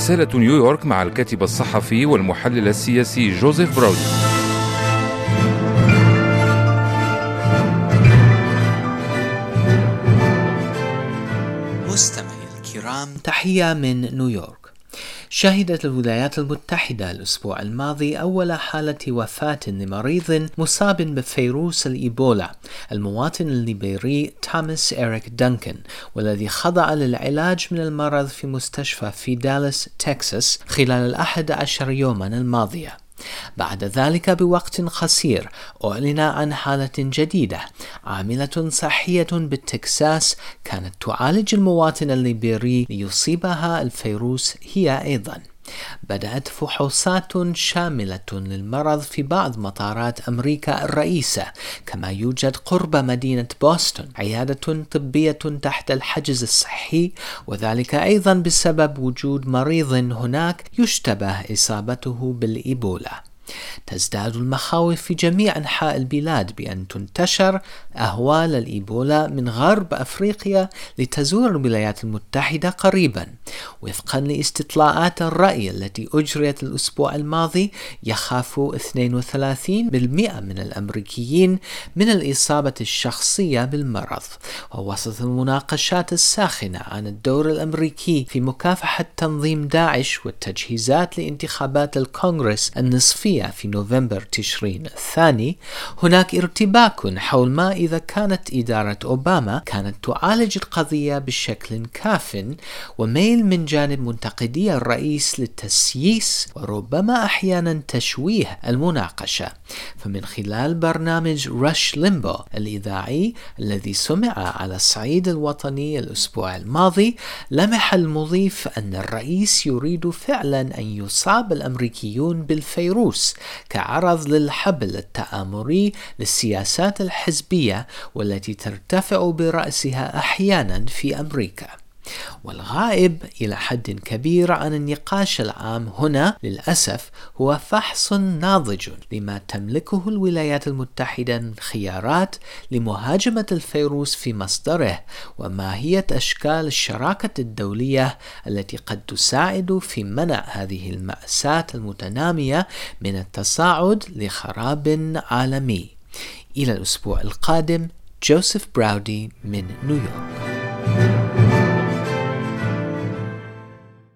رسالة نيويورك مع الكاتب الصحفي والمحلل السياسي جوزيف براودي. مستمعي الكرام تحية من نيويورك. شهدت الولايات المتحدة الأسبوع الماضي أول حالة وفاة لمريض مصاب بفيروس الإيبولا المواطن الليبيري توماس إريك دانكن والذي خضع للعلاج من المرض في مستشفى في دالاس تكساس خلال الأحد عشر يوما الماضية. بعد ذلك بوقت قصير أعلن عن حالة جديدة عاملة صحية بالتكساس كانت تعالج المواطن الليبيري ليصيبها الفيروس هي أيضا. بدأت فحوصات شاملة للمرض في بعض مطارات أمريكا الرئيسة كما يوجد قرب مدينة بوسطن عيادة طبية تحت الحجز الصحي وذلك أيضا بسبب وجود مريض هناك يشتبه إصابته بالإيبولا. تزداد المخاوف في جميع أنحاء البلاد بأن تنتشر أهوال الإيبولا من غرب أفريقيا لتزور الولايات المتحدة قريبا وفقا لاستطلاعات الرأي التي أجريت الأسبوع الماضي يخاف 32% من الأمريكيين من الإصابة الشخصية بالمرض. ووسط المناقشات الساخنة عن الدور الأمريكي في مكافحة تنظيم داعش والتجهيزات لانتخابات الكونغرس النصفية في نوفمبر تشرين الثاني هناك ارتباك حول ما إذا كانت إدارة أوباما كانت تعالج القضية بشكل كاف وميل من جانب منتقدي الرئيس للتسييس وربما أحيانا تشويه المناقشة. فمن خلال برنامج رش ليمبو الإذاعي الذي سمع على الصعيد الوطني الأسبوع الماضي لمح المضيف أن الرئيس يريد فعلا أن يصاب الأمريكيون بالفيروس. كعرض للحبل التآمري للسياسات الحزبية والتي ترتفع برأسها أحيانا في أمريكا. والغائب إلى حد كبير عن النقاش العام هنا للأسف هو فحص ناضج لما تملكه الولايات المتحدة من خيارات لمهاجمة الفيروس في مصدره وماهية أشكال الشراكة الدولية التي قد تساعد في منع هذه المأساة المتنامية من التصاعد لخراب عالمي. إلى الأسبوع القادم جوزيف براودي من نيويورك.